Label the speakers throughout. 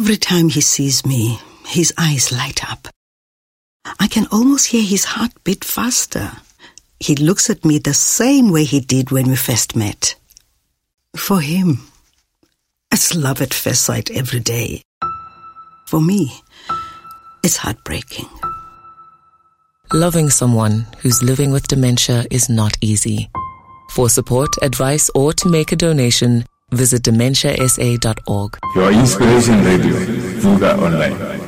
Speaker 1: Every time he sees me, his eyes light up. I can almost hear his heart beat faster. He looks at me the same way he did when we first met. For him, it's love at first sight every day. For me, it's heartbreaking.
Speaker 2: Loving someone who's living with dementia is not easy. For support, advice, or to make a donation, visit dementiasa.org.
Speaker 3: Your inspiration radio, Vuka Online.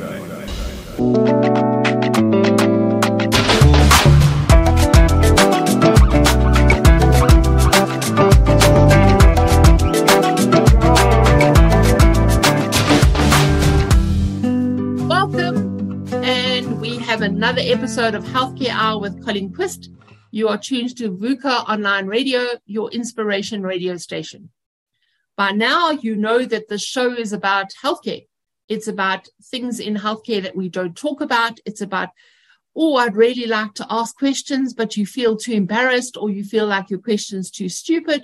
Speaker 4: Welcome, and we have another episode of Healthcare Hour with Colleen Qvist. You are tuned to Vuka Online Radio, your inspiration radio station. By now, you know that the show is about healthcare. It's about things in healthcare that we don't talk about. It's about, oh, I'd really like to ask questions, but you feel too embarrassed or you feel like your question's too stupid.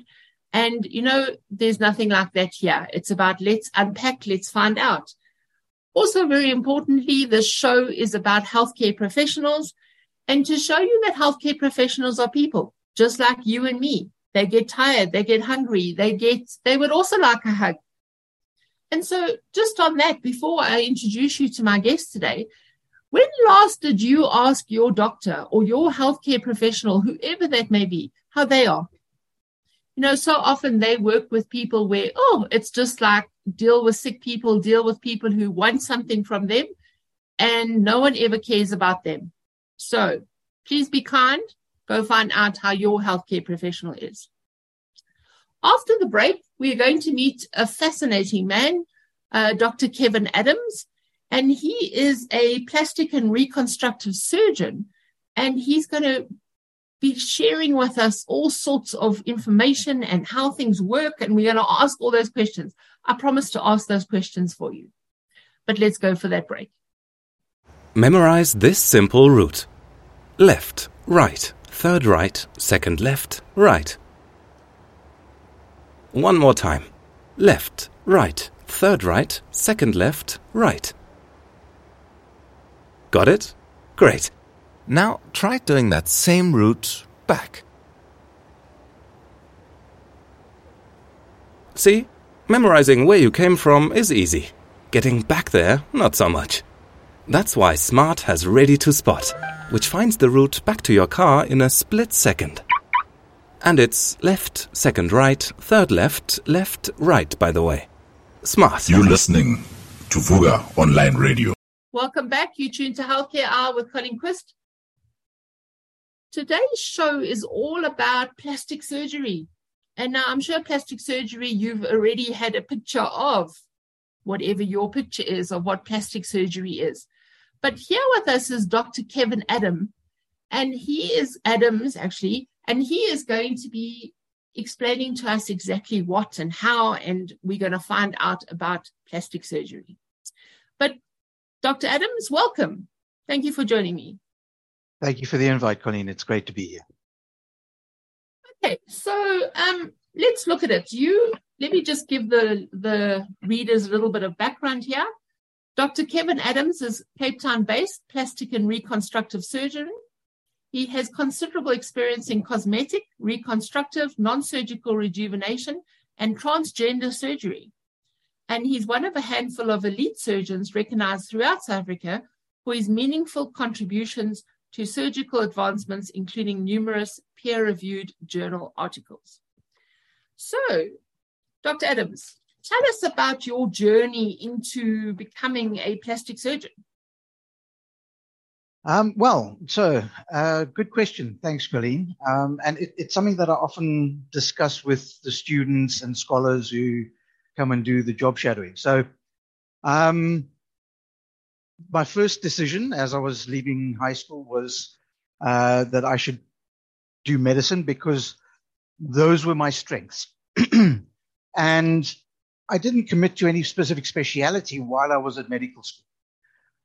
Speaker 4: And, you know, there's nothing like that here. It's about let's unpack, let's find out. Also, very importantly, this show is about healthcare professionals and to show you that healthcare professionals are people, just like you and me. They get tired, they get hungry, they get, they would also like a hug. And so, just on that, before I introduce you to my guest today, when last did you ask your doctor or your healthcare professional, whoever that may be, how they are? You know, so often they work with people where, oh, it's just like deal with sick people, deal with people who want something from them, and no one ever cares about them. So please be kind. Go find out how your healthcare professional is. After the break, we are going to meet a fascinating man, uh, Dr. Kevin Adams, and he is a plastic and reconstructive surgeon, and he's going to be sharing with us all sorts of information and how things work. And we're going to ask all those questions. I promise to ask those questions for you. But let's go for that break.
Speaker 5: Memorize this simple route left, right, third right, second left, right. One more time. Left, right, third right, second left, right. Got it? Great.
Speaker 6: Now try doing that same route back.
Speaker 5: See? Memorizing where you came from is easy. Getting back there, not so much. That's why Smart has Ready to Spot, which finds the route back to your car in a split second. And it's left, second right, third left, left, right, by the way. Smart.
Speaker 3: You're listening to Vuka Online Radio.
Speaker 4: Welcome back. You tuned to Healthcare Hour with Colleen Qvist. Today's show is all about plastic surgery. And now I'm sure plastic surgery, you've already had a picture of whatever your picture is of what plastic surgery is. But here with us is Dr. Kevin Adam, and he is Adams actually, and he is going to be explaining to us exactly what and how, and we're going to find out about plastic surgery. But Dr. Adams, welcome. Thank you for joining me.
Speaker 7: Thank you for the invite, Colleen. It's great to be here.
Speaker 4: Okay, so um, let's look at it. You let me just give the the readers a little bit of background here. Dr. Kevin Adams is Cape Town based plastic and reconstructive surgeon. He has considerable experience in cosmetic, reconstructive, non surgical rejuvenation, and transgender surgery. And he's one of a handful of elite surgeons recognized throughout South Africa for his meaningful contributions to surgical advancements, including numerous peer reviewed journal articles. So, Dr. Adams, tell us about your journey into becoming a plastic surgeon.
Speaker 7: Um, well, so uh, good question. Thanks, Colleen. Um, and it, it's something that I often discuss with the students and scholars who come and do the job shadowing. So, um, my first decision as I was leaving high school was uh, that I should do medicine because those were my strengths. and I didn't commit to any specific speciality while I was at medical school.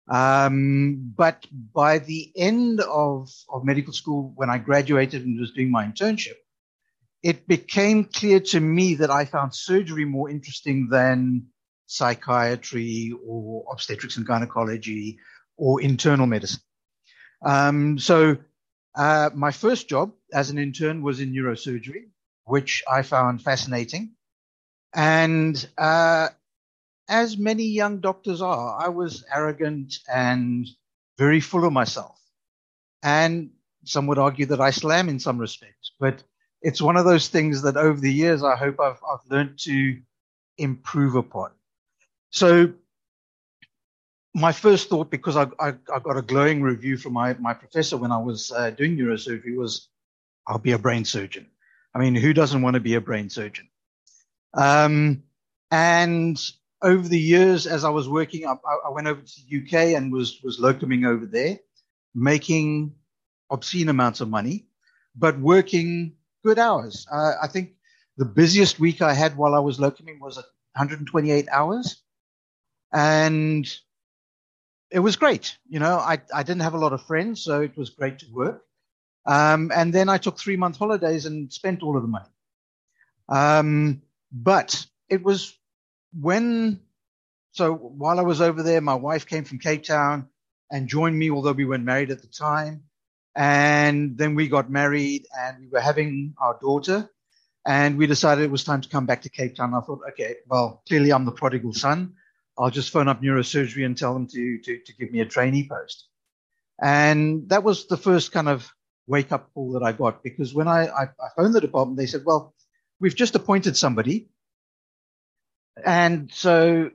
Speaker 7: Um, but by the end of, of medical school, when I graduated and was doing my internship, it became clear to me that I found surgery more interesting than psychiatry or obstetrics and gynecology or internal medicine. Um, so uh, my first job as an intern was in neurosurgery, which I found fascinating. And uh, as many young doctors are, I was arrogant and very full of myself. And some would argue that I slam in some respects, but it's one of those things that over the years I hope I've, I've learned to improve upon. So my first thought, because I, I, I, got a glowing review from my, my professor when I was uh, doing neurosurgery, was I'll be a brain surgeon. I mean, who doesn't want to be a brain surgeon? Um, and over the years, as I was working, I, I went over to the UK and was was locuming over there, making obscene amounts of money, but working good hours. Uh, I think the busiest week I had while I was locuming was 128 hours, and it was great. You know, I I didn't have a lot of friends, so it was great to work. Um, and then I took three month holidays and spent all of the money. Um, but it was when, so while I was over there, my wife came from Cape Town and joined me, although we weren't married at the time. And then we got married and we were having our daughter. And we decided it was time to come back to Cape Town. I thought, okay, well, clearly I'm the prodigal son. I'll just phone up neurosurgery and tell them to, to, to give me a trainee post. And that was the first kind of wake up call that I got because when I, I, I phoned the department, they said, well, we've just appointed somebody. And so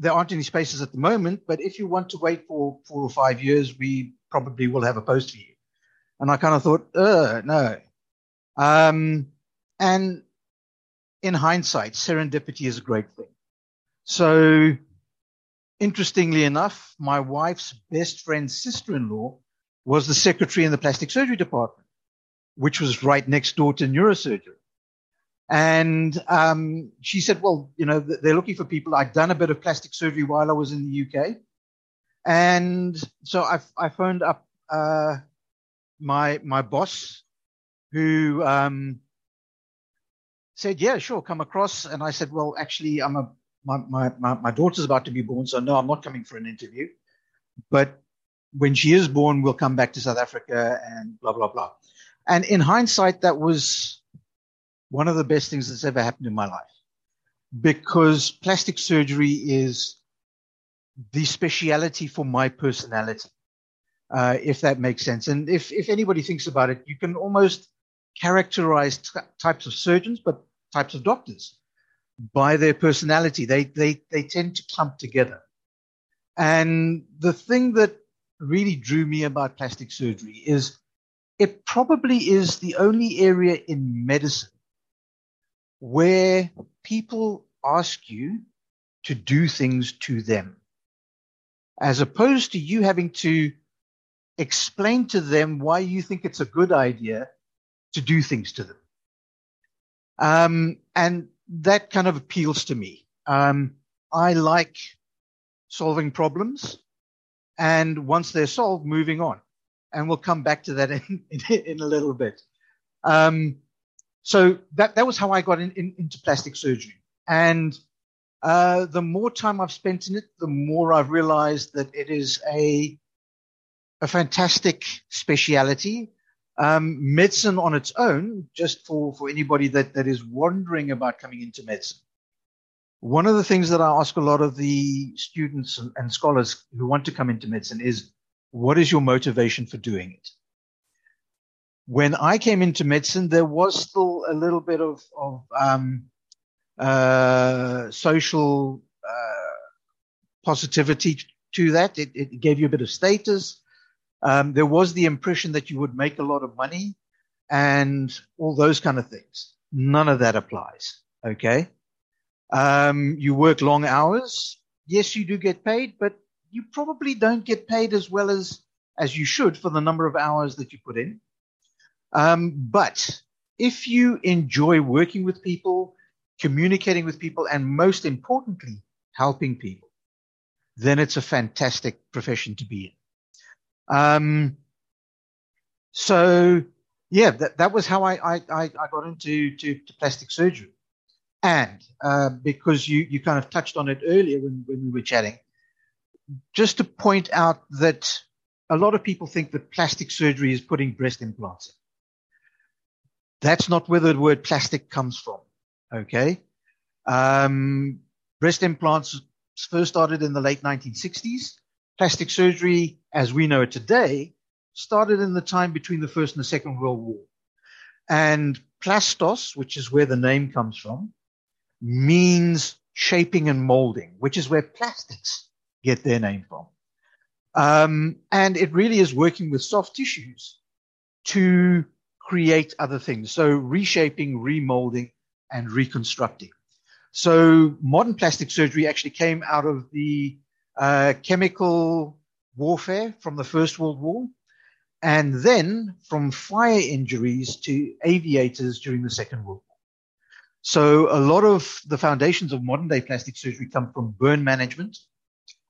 Speaker 7: there aren't any spaces at the moment, but if you want to wait for four or five years, we probably will have a post for you. And I kind of thought, uh, no. Um, and in hindsight, serendipity is a great thing. So interestingly enough, my wife's best friend's sister-in-law was the secretary in the plastic surgery department, which was right next door to neurosurgery. And um, she said, well, you know, they're looking for people. I'd done a bit of plastic surgery while I was in the UK. And so I, I phoned up uh, my my boss, who um, said, yeah, sure, come across. And I said, well, actually, I'm a my, my, my, my daughter's about to be born, so no, I'm not coming for an interview. But when she is born, we'll come back to South Africa and blah, blah, blah. And in hindsight, that was one of the best things that's ever happened in my life because plastic surgery is the speciality for my personality, uh, if that makes sense. And if, if anybody thinks about it, you can almost characterize t- types of surgeons, but types of doctors by their personality. They, they, they tend to clump together. And the thing that really drew me about plastic surgery is it probably is the only area in medicine where people ask you to do things to them, as opposed to you having to explain to them why you think it's a good idea to do things to them. Um, and that kind of appeals to me. Um, I like solving problems, and once they're solved, moving on. And we'll come back to that in, in, in a little bit. Um, so that, that was how I got in, in, into plastic surgery. And uh, the more time I've spent in it, the more I've realized that it is a, a fantastic speciality. Um, medicine on its own, just for, for anybody that, that is wondering about coming into medicine. One of the things that I ask a lot of the students and, and scholars who want to come into medicine is, what is your motivation for doing it? When I came into medicine, there was still a little bit of, of um, uh, social uh, positivity to that. It, it, gave you a bit of status. Um, there was the impression that you would make a lot of money and all those kind of things. None of that applies. Okay. Um, you work long hours. Yes, you do get paid, but you probably don't get paid as well as, as you should for the number of hours that you put in. Um, but if you enjoy working with people, communicating with people, and most importantly, helping people, then it's a fantastic profession to be in. Um, so yeah, that, that was how I, I, I got into to, to plastic surgery. And uh, because you, you kind of touched on it earlier when, when we were chatting, just to point out that a lot of people think that plastic surgery is putting breast implants in. That's not where the word plastic comes from. Okay. Um, breast implants first started in the late 1960s. Plastic surgery, as we know it today, started in the time between the First and the Second World War. And plastos, which is where the name comes from, means shaping and molding, which is where plastics get their name from. Um, and it really is working with soft tissues to create other things. So reshaping, remolding, and reconstructing. So modern plastic surgery actually came out of the uh, chemical warfare from the First World War, and then from fire injuries to aviators during the Second World War. So a lot of the foundations of modern day plastic surgery come from burn management.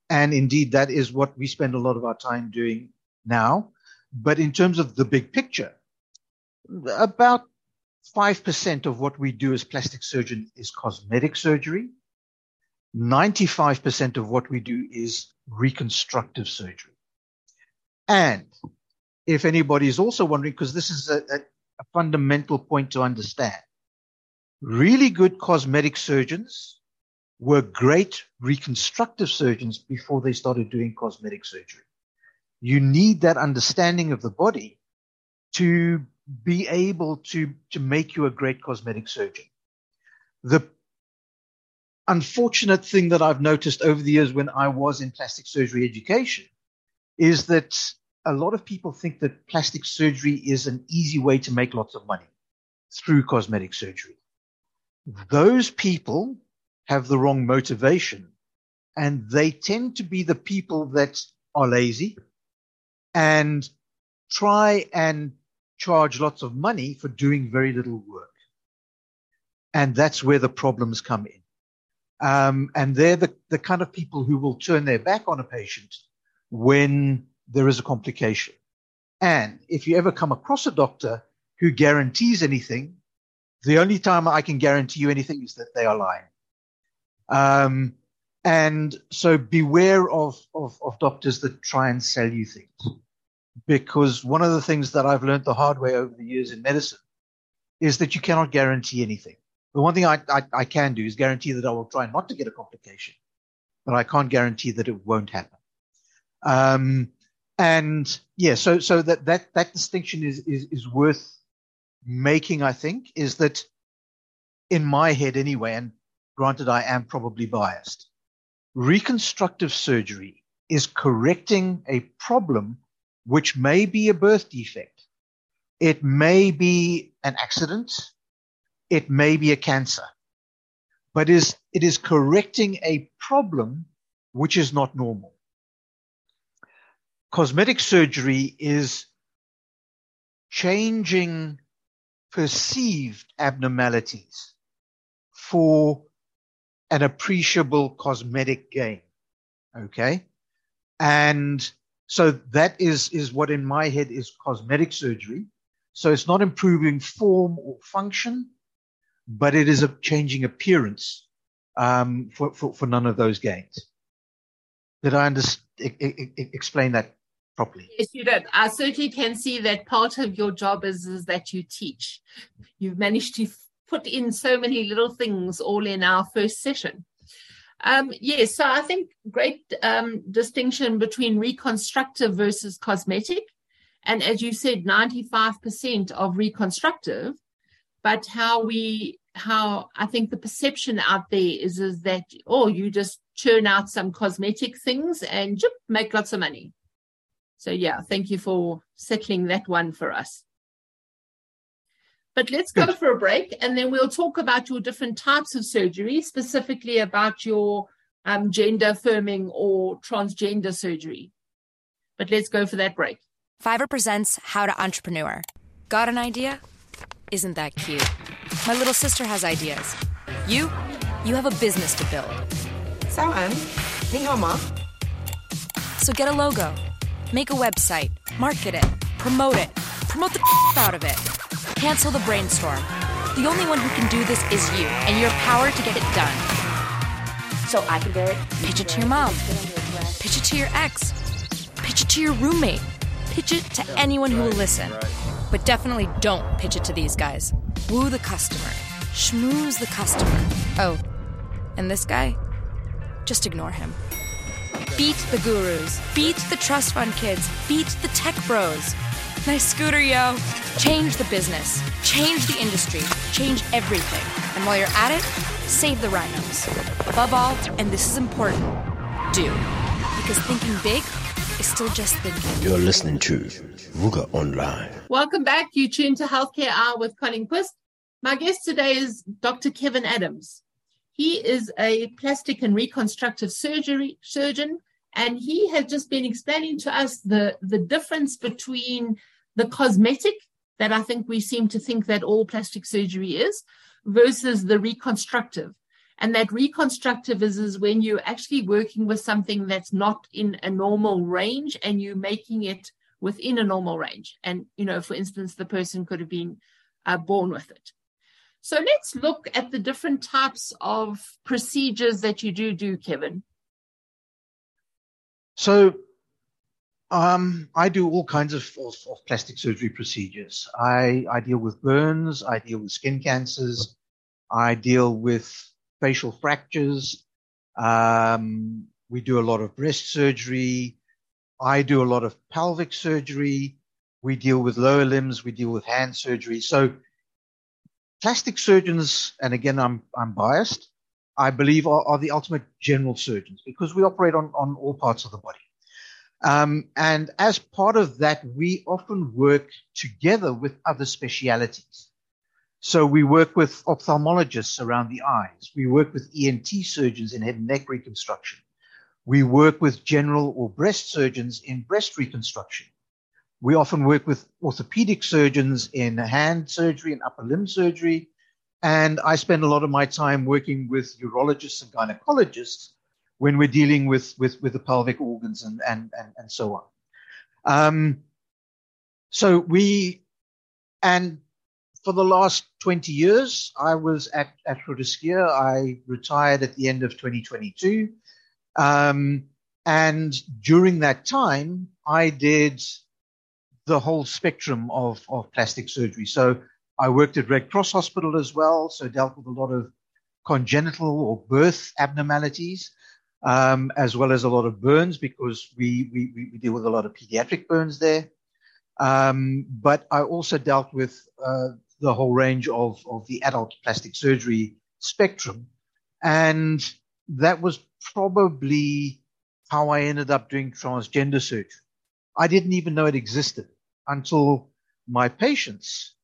Speaker 7: And indeed, that is what we spend a lot of our time doing now. But in terms of the big picture, about 5% of what we do as plastic surgeon is cosmetic surgery. 95% of what we do is reconstructive surgery. And if anybody is also wondering, because this is a, a, a, fundamental point to understand, really good cosmetic surgeons were great reconstructive surgeons before they started doing cosmetic surgery. You need that understanding of the body to be able to, to make you a great cosmetic surgeon. The unfortunate thing that I've noticed over the years when I was in plastic surgery education is that a lot of people think that plastic surgery is an easy way to make lots of money through cosmetic surgery. Those people have the wrong motivation and they tend to be the people that are lazy and try and charge lots of money for doing very little work. And that's where the problems come in. Um, and they're the, the kind of people who will turn their back on a patient when there is a complication. And if you ever come across a doctor who guarantees anything, the only time I can guarantee you anything is that they are lying. Um, and so beware of, of, of doctors that try and sell you things because one of the things that I've learned the hard way over the years in medicine is that you cannot guarantee anything. The one thing I, I, I, can do is guarantee that I will try not to get a complication, but I can't guarantee that it won't happen. Um, and yeah, so so that that that distinction is is is worth making. I think is that in my head anyway, and granted I am probably biased. Reconstructive surgery is correcting a problem which may be a birth defect. It may be an accident. It may be a cancer, but is, it is correcting a problem which is not normal. Cosmetic surgery is changing perceived abnormalities for an appreciable cosmetic gain. Okay. And so that is, is what in my head is cosmetic surgery. So it's not improving form or function, but it is a changing appearance um, for, for, for none of those gains. Did I understand, explain that properly?
Speaker 4: Yes, you did. I certainly can see that part of your job is, is that you teach. You've managed to put in so many little things all in our first session. Um, yes, so I think great um, distinction between reconstructive versus cosmetic. And as you said, 95% of reconstructive, but how we, how I think the perception out there is, is that, oh, you just churn out some cosmetic things and just make lots of money. So yeah, thank you for settling that one for us. But let's go for a break and then we'll talk about your different types of surgery, specifically about your um, gender affirming or transgender surgery. But let's go for that break.
Speaker 8: Fiverr presents How to Entrepreneur. Got an idea? Isn't that cute? My little sister has ideas. You? You have a business to build.
Speaker 9: So, ni hao ma.
Speaker 8: So get a logo, make a website, market it, promote it, promote the out of it Cancel the brainstorm. The only one who can do this is you and your power to get it done.
Speaker 10: So I can bear it.
Speaker 8: Pitch it to your mom. Pitch it to your ex. Pitch it to your roommate. Pitch it to anyone who will listen. But definitely don't pitch it to these guys. Woo the customer. Schmooze the customer. Oh, and this guy? Just ignore him. Beat the gurus. Beat the trust fund kids. Beat the tech bros. Nice scooter, yo. Change the business. Change the industry. Change everything. And while you're at it, save the rhinos. Above all, and this is important, do. Because thinking big is still just thinking.
Speaker 11: You're listening to Vuka Online.
Speaker 4: Welcome back. You tune to Healthcare Hour with Colleen Qvist. My guest today is Dr. Kevin Adams. He is a plastic and reconstructive surgery surgeon, and he has just been explaining to us the, the difference between the cosmetic that I think we seem to think that all plastic surgery is versus the reconstructive. And that reconstructive is, is when you're actually working with something that's not in a normal range and you're making it within a normal range. And, you know, for instance, the person could have been uh, born with it. So let's look at the different types of procedures that you do do, Kevin.
Speaker 7: So um, I do all kinds of, of, of, plastic surgery procedures. I, I deal with burns, I deal with skin cancers, I deal with facial fractures. Um, we do a lot of breast surgery. I do a lot of pelvic surgery. We deal with lower limbs. We deal with hand surgery. So plastic surgeons, and again, I'm, I'm biased, I believe are, are the ultimate general surgeons because we operate on, on all parts of the body. Um, and as part of that, we often work together with other specialities. So we work with ophthalmologists around the eyes. We work with ENT surgeons in head and neck reconstruction. We work with general or breast surgeons in breast reconstruction. We often work with orthopedic surgeons in hand surgery and upper limb surgery. And I spend a lot of my time working with urologists and gynecologists when we're dealing with, with, with the pelvic organs and, and, and, and so on. Um, so we, and for the last 20 years, I was at, at Groote Schuur. I retired at the end of 2022. Um, and during that time, I did the whole spectrum of, of plastic surgery. So I worked at Red Cross Hospital as well, so dealt with a lot of congenital or birth abnormalities um, as well as a lot of burns because we, we, we deal with a lot of pediatric burns there. Um, but I also dealt with uh, the whole range of, of the adult plastic surgery spectrum. And that was probably how I ended up doing transgender surgery. I didn't even know it existed until my patients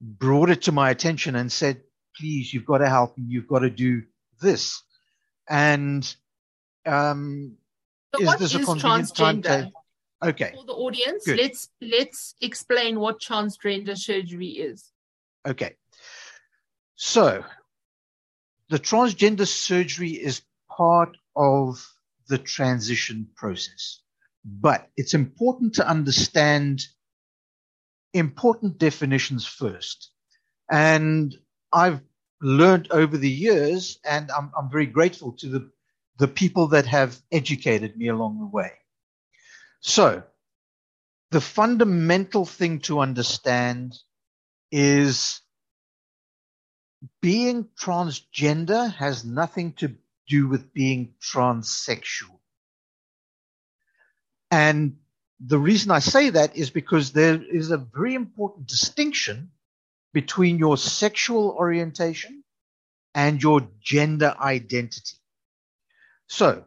Speaker 7: brought it to my attention and said, please, you've got to help me. You've got to do this. And um,
Speaker 4: so is this a convenient time?
Speaker 7: Okay.
Speaker 4: For the audience, Good. let's let's explain what transgender surgery is.
Speaker 7: Okay. So, the transgender surgery is part of the transition process, but it's important to understand important definitions first. And I've learned over the years, and I'm, I'm very grateful to the the people that have educated me along the way. So, the fundamental thing to understand is being transgender has nothing to do with being transsexual. And the reason I say that is because there is a very important distinction between your sexual orientation and your gender identity. So,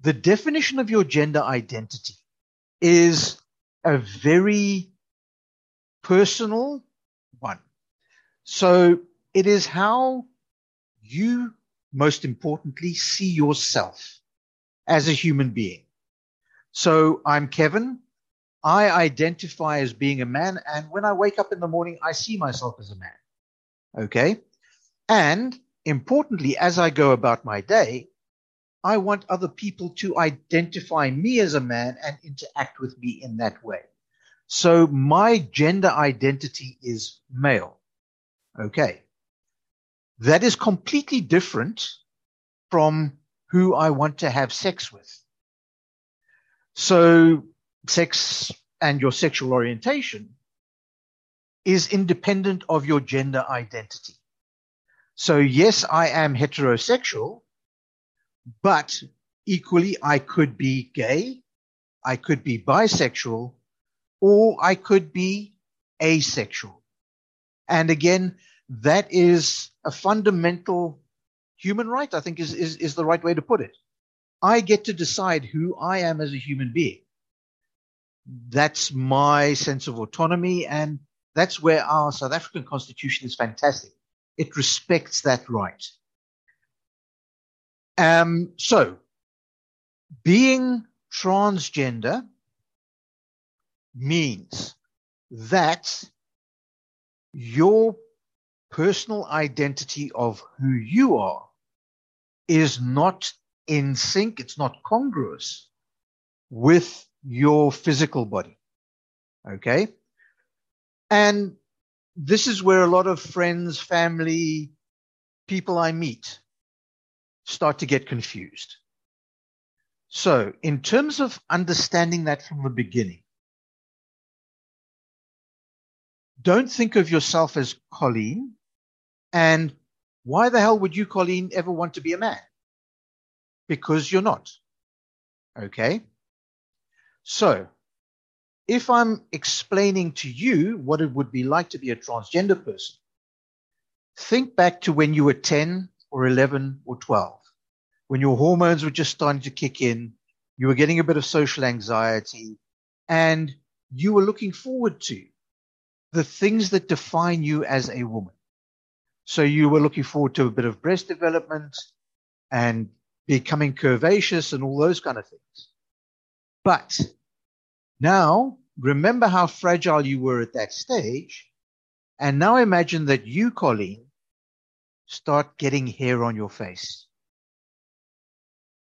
Speaker 7: the definition of your gender identity is a very personal one. So, it is how you, most importantly, see yourself as a human being. So, I'm Kevin. I identify as being a man. And when I wake up in the morning, I see myself as a man. Okay. And importantly, as I go about my day, I want other people to identify me as a man and interact with me in that way. So my gender identity is male. Okay. That is completely different from who I want to have sex with. So sex and your sexual orientation is independent of your gender identity. So yes, I am heterosexual, but equally I could be gay, I could be bisexual, or I could be asexual. And again, that is a fundamental human right, I think is, is, is the right way to put it. I get to decide who I am as a human being. That's my sense of autonomy. And that's where our South African constitution is fantastic. It respects that right. Um, so being transgender means that your personal identity of who you are is not in sync, it's not congruous with your physical body. Okay. And this is where a lot of friends, family, people I meet start to get confused. So, in terms of understanding that from the beginning, don't think of yourself as Colleen. And why the hell would you, Colleen, ever want to be a man? Because you're not. Okay. So if I'm explaining to you what it would be like to be a transgender person, think back to when you were 10 or 11 or 12, when your hormones were just starting to kick in, you were getting a bit of social anxiety, and you were looking forward to the things that define you as a woman. So you were looking forward to a bit of breast development and becoming curvaceous and all those kind of things. But now remember how fragile you were at that stage. And now imagine that you, Colleen, start getting hair on your face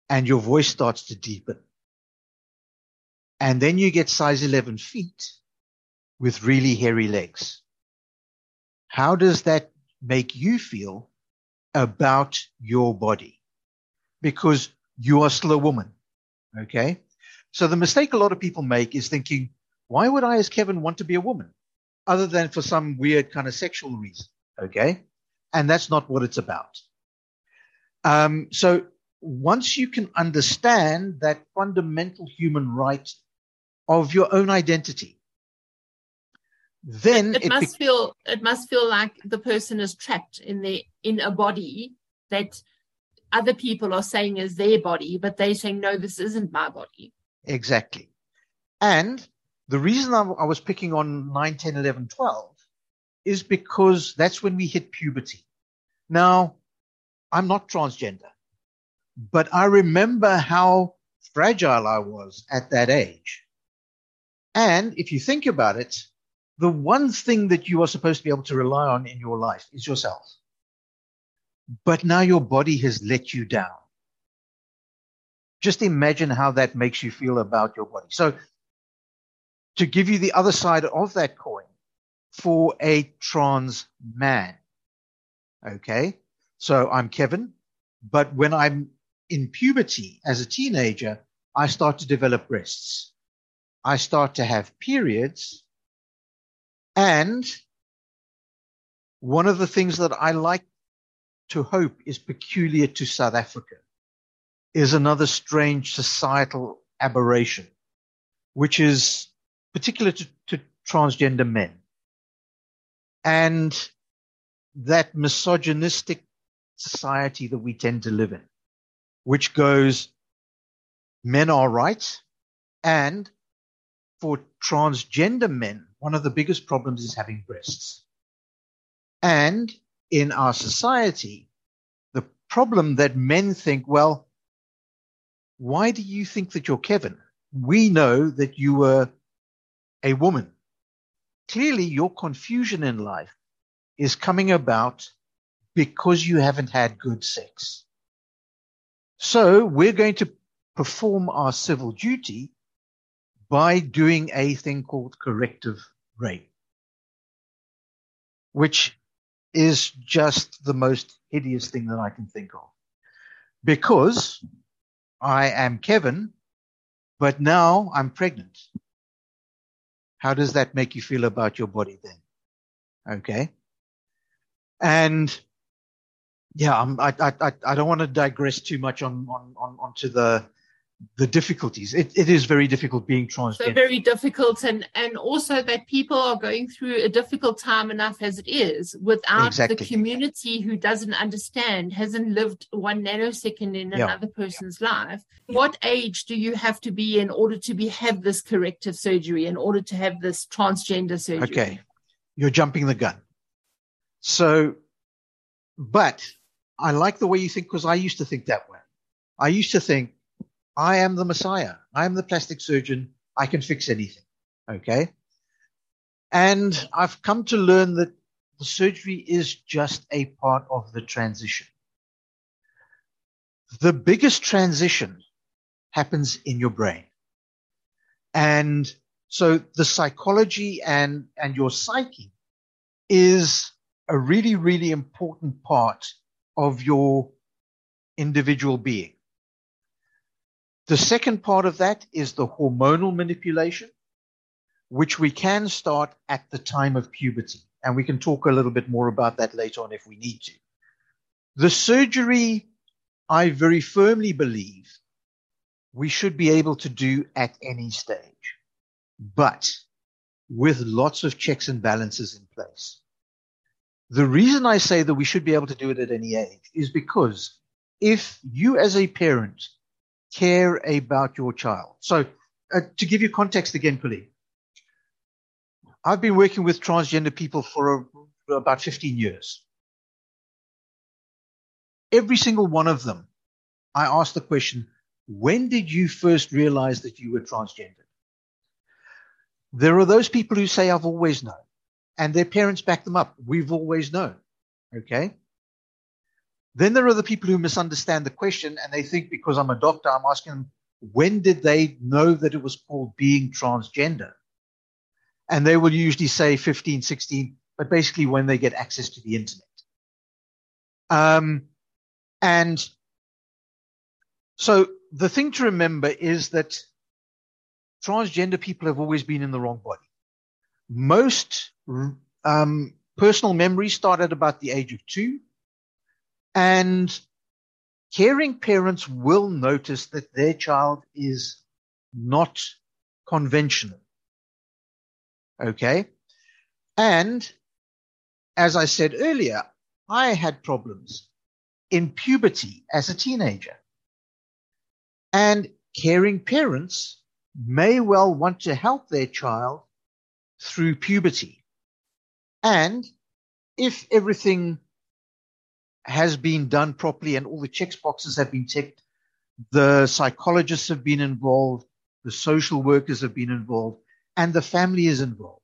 Speaker 7: and your voice starts to deepen. And then you get size 11 feet with really hairy legs. How does that make you feel about your body? Because you are still a woman. Okay. So the mistake a lot of people make is thinking, why would I, as Kevin, want to be a woman other than for some weird kind of sexual reason? Okay. And that's not what it's about. Um, so once you can understand that fundamental human right of your own identity, then
Speaker 4: it, it must be- feel it must feel like the person is trapped in the in a body that other people are saying is their body, but they're saying no, this isn't my body.
Speaker 7: Exactly, and the reason I, I was picking on 9, 10, 11, 12 is because that's when we hit puberty. Now, I'm not transgender, but I remember how fragile I was at that age. And if you think about it, the one thing that you are supposed to be able to rely on in your life is yourself. But now your body has let you down. Just imagine how that makes you feel about your body. So to give you the other side of that coin for a trans man. Okay. So I'm Kevin, but when I'm in puberty as a teenager, I start to develop breasts. I start to have periods. And one of the things that I like to hope is peculiar to South Africa is another strange societal aberration, which is particular to, to transgender men. And that misogynistic society that we tend to live in, which goes, men are right. And for transgender men, one of the biggest problems is having breasts. And in our society, the problem that men think, well, why do you think that you're Kevin? We know that you were a woman. Clearly, your confusion in life is coming about because you haven't had good sex. So we're going to perform our civil duty by doing a thing called corrective rape, which is just the most hideous thing that I can think of. Because I am Kevin, but now I'm pregnant. How does that make you feel about your body then? Okay. And yeah, I'm, I, I, I don't want to digress too much on, on, on onto the, the difficulties. It, it is very difficult being transgender.
Speaker 4: So very difficult, and and also that people are going through a difficult time enough as it is without
Speaker 7: Exactly.
Speaker 4: the community who doesn't understand, hasn't lived one nanosecond in
Speaker 7: Yeah.
Speaker 4: another person's life. What age do you have to be in order to be have this corrective surgery? In order to have this transgender surgery?
Speaker 7: Okay. You're jumping the gun. So, but I like the way you think because I used to think that way. I used to think, I am the Messiah. I am the plastic surgeon. I can fix anything. Okay. And I've come to learn that the surgery is just a part of the transition. The biggest transition happens in your brain. And so the psychology and, and your psyche is a really, really important part of your individual being. The second part of that is the hormonal manipulation, which we can start at the time of puberty. And we can talk a little bit more about that later on if we need to. The surgery, I very firmly believe we should be able to do at any stage, but with lots of checks and balances in place. The reason I say that we should be able to do it at any age is because if you as a parent care about your child. So uh, to give you context again, Puli, I've been working with transgender people for, a, for about 15 years. Every single one of them, I asked the question, when did you first realize that you were transgender? There are those people who say, I've always known. And their parents back them up. We've always known. Okay. Then there are the people who misunderstand the question and they think because I'm a doctor, I'm asking them, when did they know that it was called being transgender? And they will usually say 15, 16, but basically when they get access to the internet. Um, and so the thing to remember is that transgender people have always been in the wrong body. Most um, personal memories start at about the age of two. And caring parents will notice that their child is not conventional. Okay. And as I said earlier, I had problems in puberty as a teenager. And caring parents may well want to help their child through puberty. And if everything has been done properly and all the checks boxes have been ticked, the psychologists have been involved, the social workers have been involved, and the family is involved.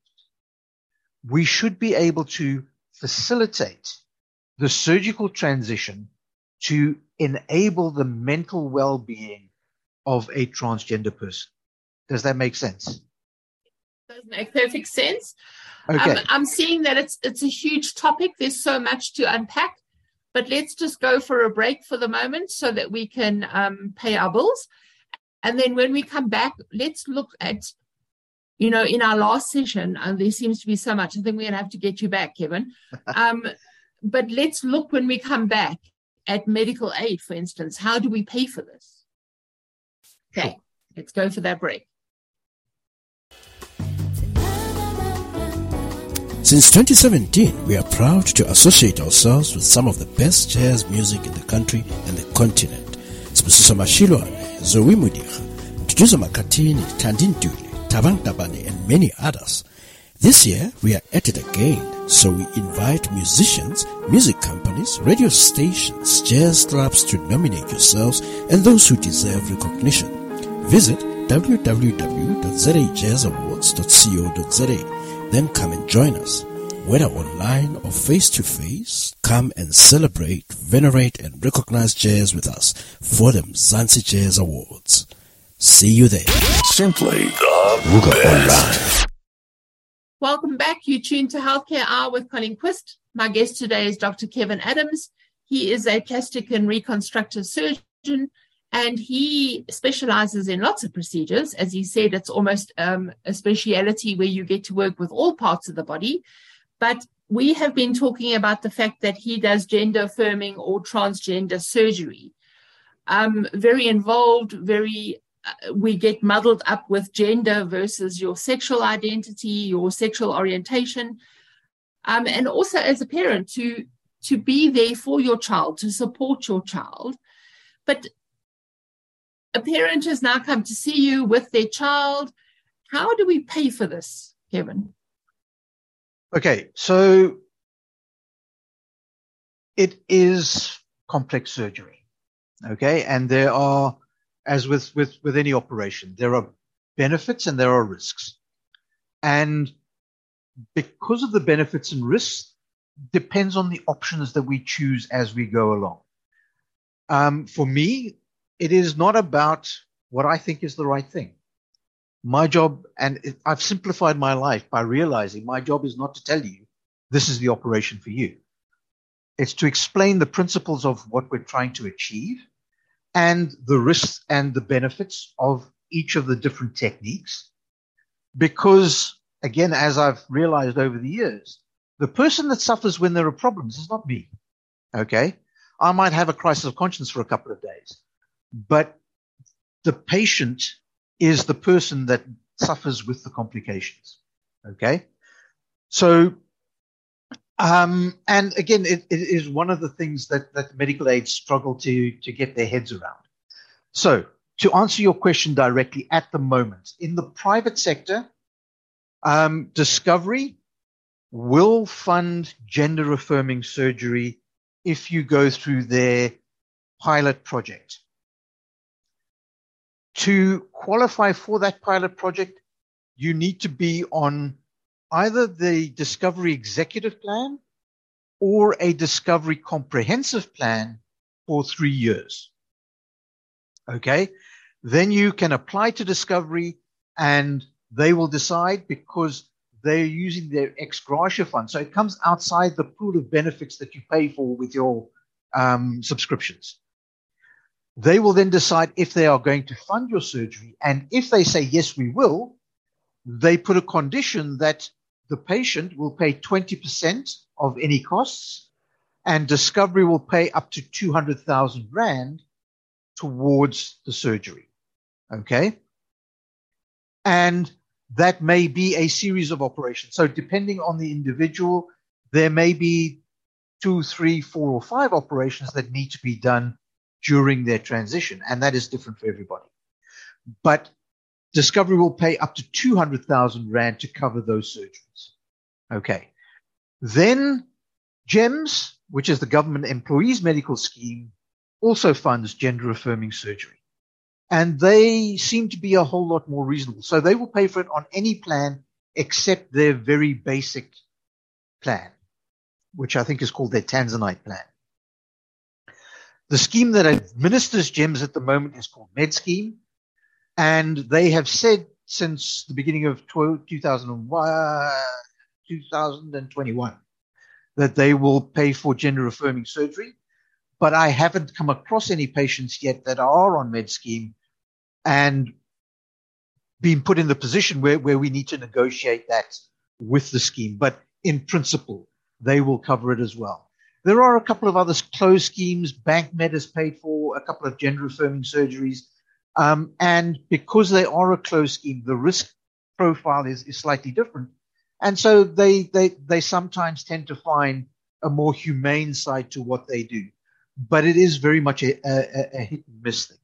Speaker 7: We should be able to facilitate the surgical transition to enable the mental well-being of a transgender person. Does that make sense?
Speaker 4: Does make perfect sense.
Speaker 7: Okay.
Speaker 4: Um, I'm seeing that it's it's a huge topic. There's so much to unpack, but let's just go for a break for the moment so that we can um, pay our bills, and then when we come back, let's look at, you know, in our last session, and there seems to be so much. I think we're gonna have to get you back, Kevin. Um, but let's look when we come back at medical aid, for instance. How do we pay for this? Okay, let's go for that break.
Speaker 11: Since 2017, we are proud to associate ourselves with some of the best jazz music in the country and the continent. Sibusiso Mashiloane, Zoë Modiga, Tutuza Makatini, Thandi Ntuli, Thabang Tabane, and many others. This year, we are at it again, so we invite musicians, music companies, radio stations, jazz clubs to nominate yourselves and those who deserve recognition. Visit www.zajazzawards.co.za. Then come and join us. Whether online or face to face, come and celebrate, venerate, and recognize jazz with us for the Mzansi Jazz Awards. See you there.
Speaker 3: Simply the
Speaker 11: Ruga
Speaker 3: best.
Speaker 11: Online.
Speaker 4: Welcome back. You tuned to Healthcare Hour with Colleen Qvist. My guest today is Dr. Kevin Adams. He is a plastic and reconstructive surgeon and he specializes in lots of procedures. As he said, it's almost um, a speciality where you get to work with all parts of the body. But we have been talking about the fact that he does gender affirming or transgender surgery. Um, very involved, very uh, we get muddled up with gender versus your sexual identity, your sexual orientation, um, and also as a parent to to be there for your child, to support your child. But a parent has now come to see you with their child. How do we pay for this, Kevin?
Speaker 7: Okay, so it is complex surgery. Okay, and there are as with, with, with any operation, there are benefits and there are risks. And because of the benefits and risks, depends on the options that we choose as we go along. Um, for me, it is not about what I think is the right thing. My job, and I've simplified my life by realizing my job is not to tell you this is the operation for you. It's to explain the principles of what we're trying to achieve and the risks and the benefits of each of the different techniques. Because, again, as I've realized over the years, the person that suffers when there are problems is not me. Okay. I might have a crisis of conscience for a couple of days, but the patient is the person that suffers with the complications. Okay. So um, and again, it, it is one of the things that, that medical aids struggle to, to get their heads around. So, to answer your question directly, at the moment, in the private sector, um, Discovery will fund gender affirming surgery if you go through their pilot project. To qualify for that pilot project, you need to be on either the Discovery Executive Plan or a Discovery Comprehensive Plan for three years. Okay. Then you can apply to Discovery and they will decide because they're using their ex gratia fund. So it comes outside the pool of benefits that you pay for with your um, subscriptions. They will then decide if they are going to fund your surgery. And if they say, yes, we will, they put a condition that the patient will pay 20% of any costs and Discovery will pay up to 200,000 Rand towards the surgery. Okay. And that may be a series of operations. So depending on the individual, there may be two, three, four, or five operations that need to be done during their transition. And that is different for everybody. But Discovery will pay up to 200,000 Rand to cover those surgeries. Okay. Then GEMS, which is the government employees medical scheme, also funds gender affirming surgery. And they seem to be a whole lot more reasonable. So they will pay for it on any plan except their very basic plan, which I think is called their Tanzanite plan. The scheme that administers GEMS at the moment is called MedScheme. And they have said since the beginning of 2021 that they will pay for gender affirming surgery. But I haven't come across any patients yet that are on MedScheme and being put in the position where, where we need to negotiate that with the scheme. But in principle, they will cover it as well. There are a couple of other closed schemes. BankMed has paid for a couple of gender affirming surgeries. Um, and because they are a closed scheme, the risk profile is, is slightly different. And so they, they, they sometimes tend to find a more humane side to what they do. But it is very much a, a, a hit and miss thing.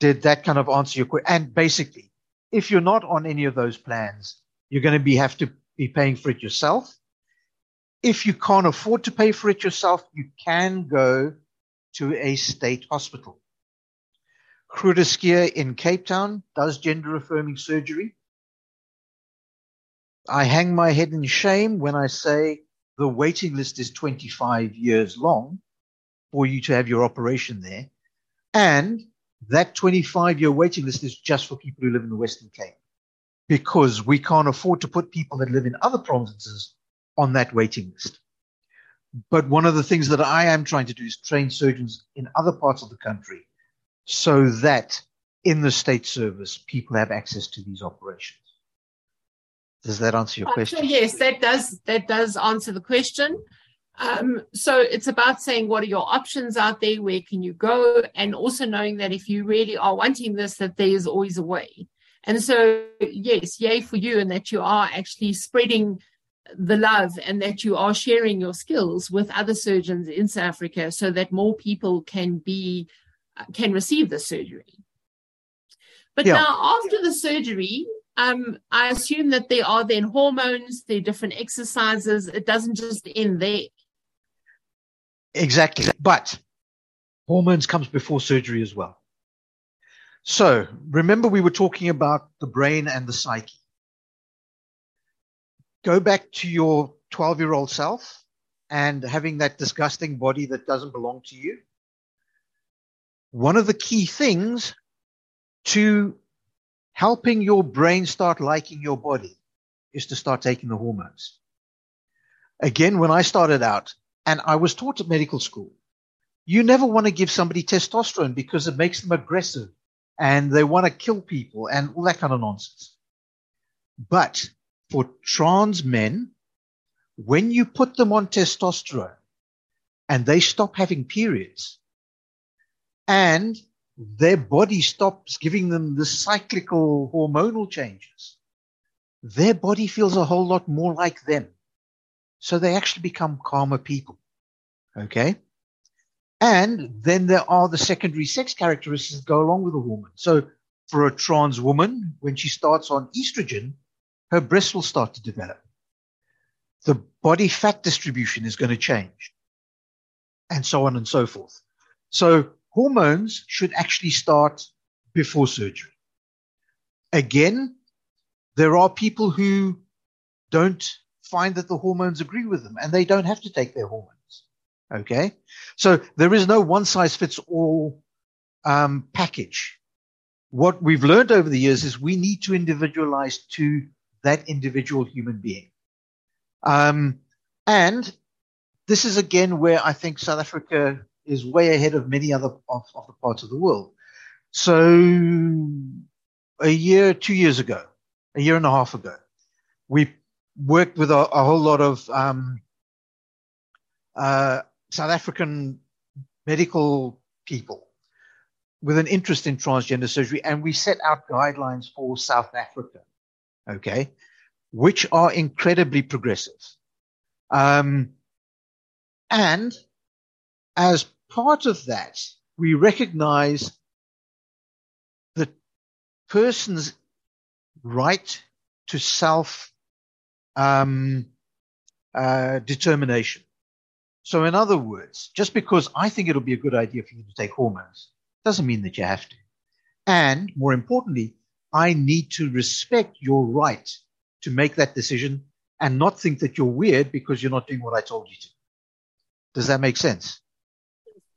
Speaker 7: Did that kind of answer your question? And basically, if you're not on any of those plans, you're going to be have to be paying for it yourself. If you can't afford to pay for it yourself, you can go to a state hospital. Schuur in Cape Town does gender affirming surgery. I hang my head in shame when I say the waiting list is 25 years long for you to have your operation there. And that 25 year waiting list is just for people who live in the Western Cape. because we can't afford to put people that live in other provinces on that waiting list. But one of the things that I am trying to do is train surgeons in other parts of the country so that in the state service, people have access to these operations. Does that answer your question?
Speaker 4: Yes, that does that does answer the question. Um, so it's about saying what are your options out there, where can you go, and also knowing that if you really are wanting this, that there is always a way. And so yes, yay for you, and that you are actually spreading the love and that you are sharing your skills with other surgeons in South Africa so that more people can be can receive the surgery. But yeah. now after the surgery, um, I assume that there are then hormones, there are different exercises. It doesn't just end there.
Speaker 7: Exactly. But hormones comes before surgery as well. So remember we were talking about the brain and the psyche. Go back to your 12 year old self and having that disgusting body that doesn't belong to you. One of the key things to helping your brain start liking your body is to start taking the hormones. Again, when I started out, and I was taught at medical school, you never want to give somebody testosterone because it makes them aggressive and they want to kill people and all that kind of nonsense. But for trans men, when you put them on testosterone and they stop having periods and their body stops giving them the cyclical hormonal changes, their body feels a whole lot more like them. So they actually become calmer people. Okay. And then there are the secondary sex characteristics that go along with a woman. So for a trans woman, when she starts on estrogen, her breasts will start to develop. The body fat distribution is going to change and so on and so forth. So hormones should actually start before surgery. Again, there are people who don't find that the hormones agree with them and they don't have to take their hormones. Okay. So there is no one size fits all um, package. What we've learned over the years is we need to individualize to that individual human being. Um, and this is again where I think South Africa is way ahead of many other of, of the parts of the world. So a year, two years ago, a year and a half ago, we worked with a, a whole lot of um, uh, South African medical people with an interest in transgender surgery, and we set out guidelines for South Africa, okay, which are incredibly progressive. Um, and as part of that, we recognize the person's right to self um, uh, determination. So, in other words, just because I think it'll be a good idea for you to take hormones doesn't mean that you have to. And more importantly, I need to respect your right to make that decision and not think that you're weird because you're not doing what I told you to. Does that make sense?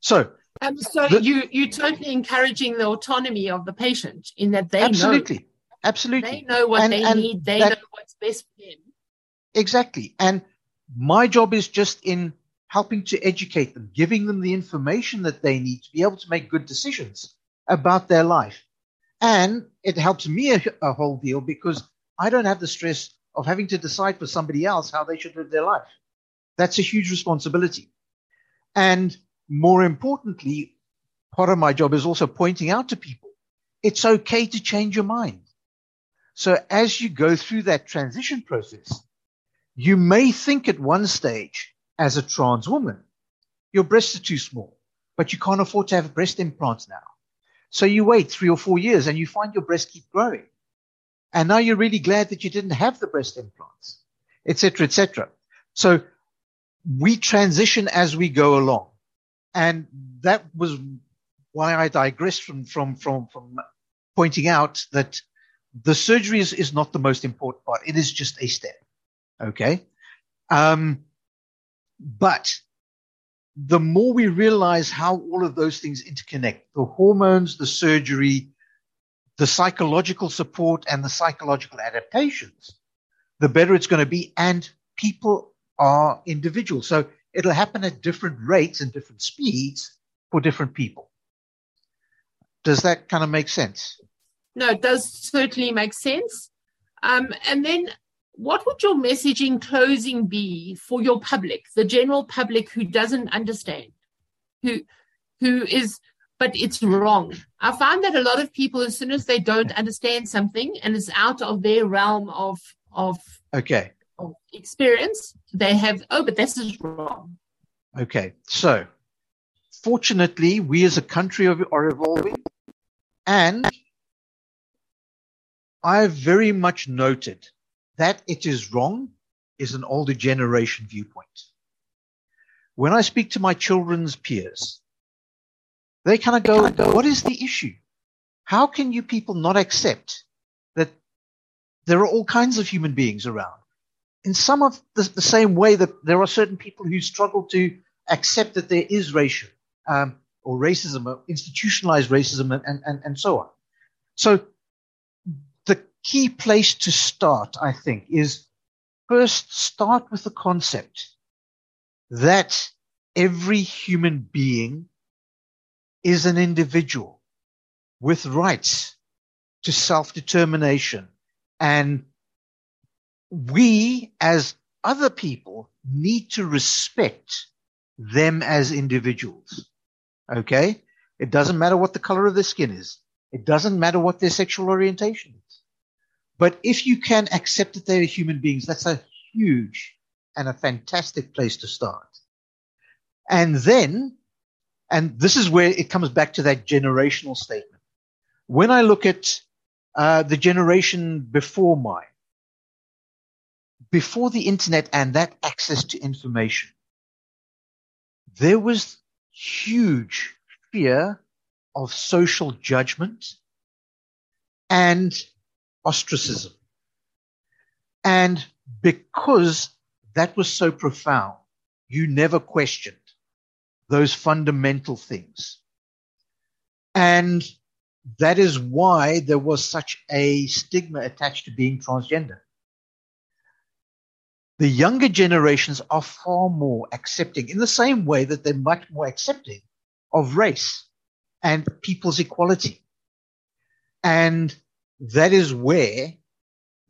Speaker 7: So,
Speaker 4: um, so the, you you totally encouraging the autonomy of the patient in that they
Speaker 7: absolutely,
Speaker 4: know,
Speaker 7: absolutely,
Speaker 4: they know what and, they and need, they that, know what's best for them.
Speaker 7: Exactly, and my job is just in helping to educate them, giving them the information that they need to be able to make good decisions about their life, and it helps me a, a whole deal because I don't have the stress of having to decide for somebody else how they should live their life. That's a huge responsibility, and more importantly, part of my job is also pointing out to people it's okay to change your mind. So as you go through that transition process, you may think at one stage as a trans woman, your breasts are too small, but you can't afford to have breast implants now. So you wait three or four years and you find your breasts keep growing. And now you're really glad that you didn't have the breast implants, etc., etc. So we transition as we go along. And that was why I digressed from, from, from, from pointing out that the surgery is, is not the most important part. It is just a step. Okay. Um, but the more we realize how all of those things interconnect, the hormones, the surgery, the psychological support and the psychological adaptations, the better it's going to be. And people are individual. So it'll happen at different rates and different speeds for different people. Does that kind of make sense?
Speaker 4: No, it does certainly make sense. Um, and then what would your message in closing be for your public, the general public who doesn't understand, who who is but it's wrong. I find that a lot of people, as soon as they don't understand something and it's out of their realm of of
Speaker 7: okay
Speaker 4: of experience, they have oh, but this is wrong.
Speaker 7: Okay, so fortunately, we as a country are evolving, and I've very much noted that it is wrong is an older generation viewpoint. When I speak to my children's peers, they kind of go, what is the issue? How can you people not accept that there are all kinds of human beings around? In some of the, the same way that there are certain people who struggle to accept that there is racial um, or racism, or institutionalized racism, and, and, and so on. So key place to start, I think, is first start with the concept that every human being is an individual with rights to self determination. And we, as other people, need to respect them as individuals. Okay? It doesn't matter what the color of their skin is. It doesn't matter what their sexual orientation is. But if you can accept that they're human beings, that's a huge and a fantastic place to start. And then, and this is where it comes back to that generational statement. When I look at uh, the generation before mine, before the internet and that access to information, there was huge fear of social judgment and ostracism. And because that was so profound, you never questioned those fundamental things. And that is why there was such a stigma attached to being transgender. The younger generations are far more accepting in the same way that they're much more accepting of race and people's equality. And that is where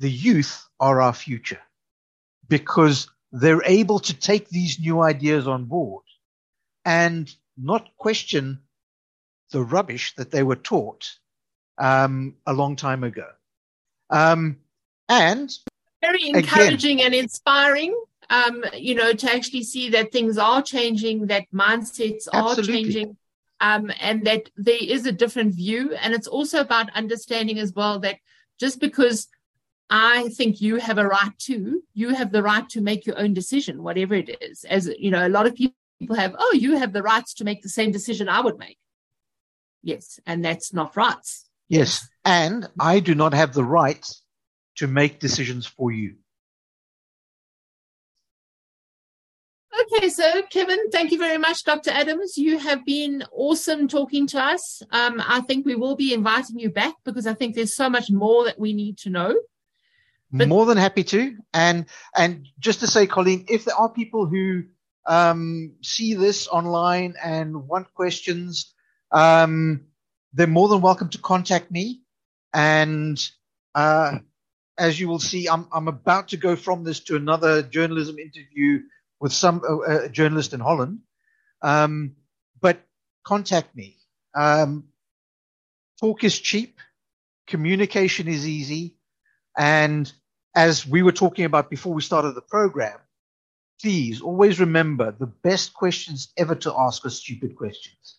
Speaker 7: the youth are our future because they're able to take these new ideas on board and not question the rubbish that they were taught um, a long time ago. Um, and
Speaker 4: very encouraging again, and inspiring. Um, you know, to actually see that things are changing, that mindsets are absolutely. changing, um, and that there is a different view. And it's also about understanding as well that just because I think you have a right to, you have the right to make your own decision, whatever it is. As you know, a lot of people have, oh, you have the rights to make the same decision I would make. Yes, and that's not rights.
Speaker 7: Yes, and I do not have the right to make decisions for you.
Speaker 4: Okay, so Kevin, thank you very much, Dr. Adams. You have been awesome talking to us. Um, I think we will be inviting you back because I think there's so much more that we need to know.
Speaker 7: But- more than happy to. And and just to say, Colleen, if there are people who um, see this online and want questions, um, they're more than welcome to contact me. And uh, as you will see, I'm I'm about to go from this to another journalism interview with some uh, journalist in Holland. Um, but contact me. Um, talk is cheap, communication is easy, and as we were talking about before we started the program, please always remember the best questions ever to ask are stupid questions,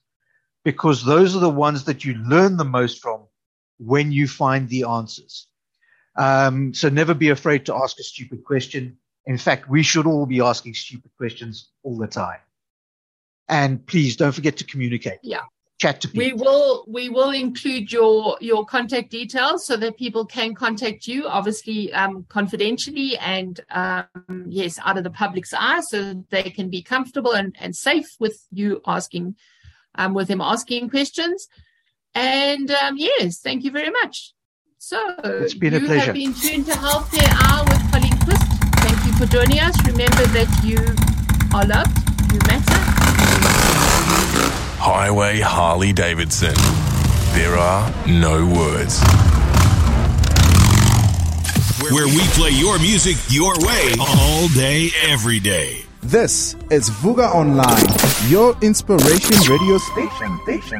Speaker 7: because those are the ones that you learn the most from when you find the answers. Um, so never be afraid to ask a stupid question. In fact, we should all be asking stupid questions all the time. And please don't forget to communicate.
Speaker 4: Yeah.
Speaker 7: Chat to people.
Speaker 4: We will we will include your your contact details so that people can contact you, obviously um, confidentially and um, yes, out of the public's eye, so they can be comfortable and, and safe with you asking um, with them asking questions. And um, yes, thank you very much. So
Speaker 7: It's been a
Speaker 4: you
Speaker 7: pleasure.
Speaker 4: have been tuned to Healthcare Hour with Colleen Qvist. Thank you for joining us. Remember that you are loved, you matter.
Speaker 12: Highway Harley Davidson. There are no words.
Speaker 13: Where we play your music your way all day, every day.
Speaker 14: This is Vuka Online, your inspiration radio station. station.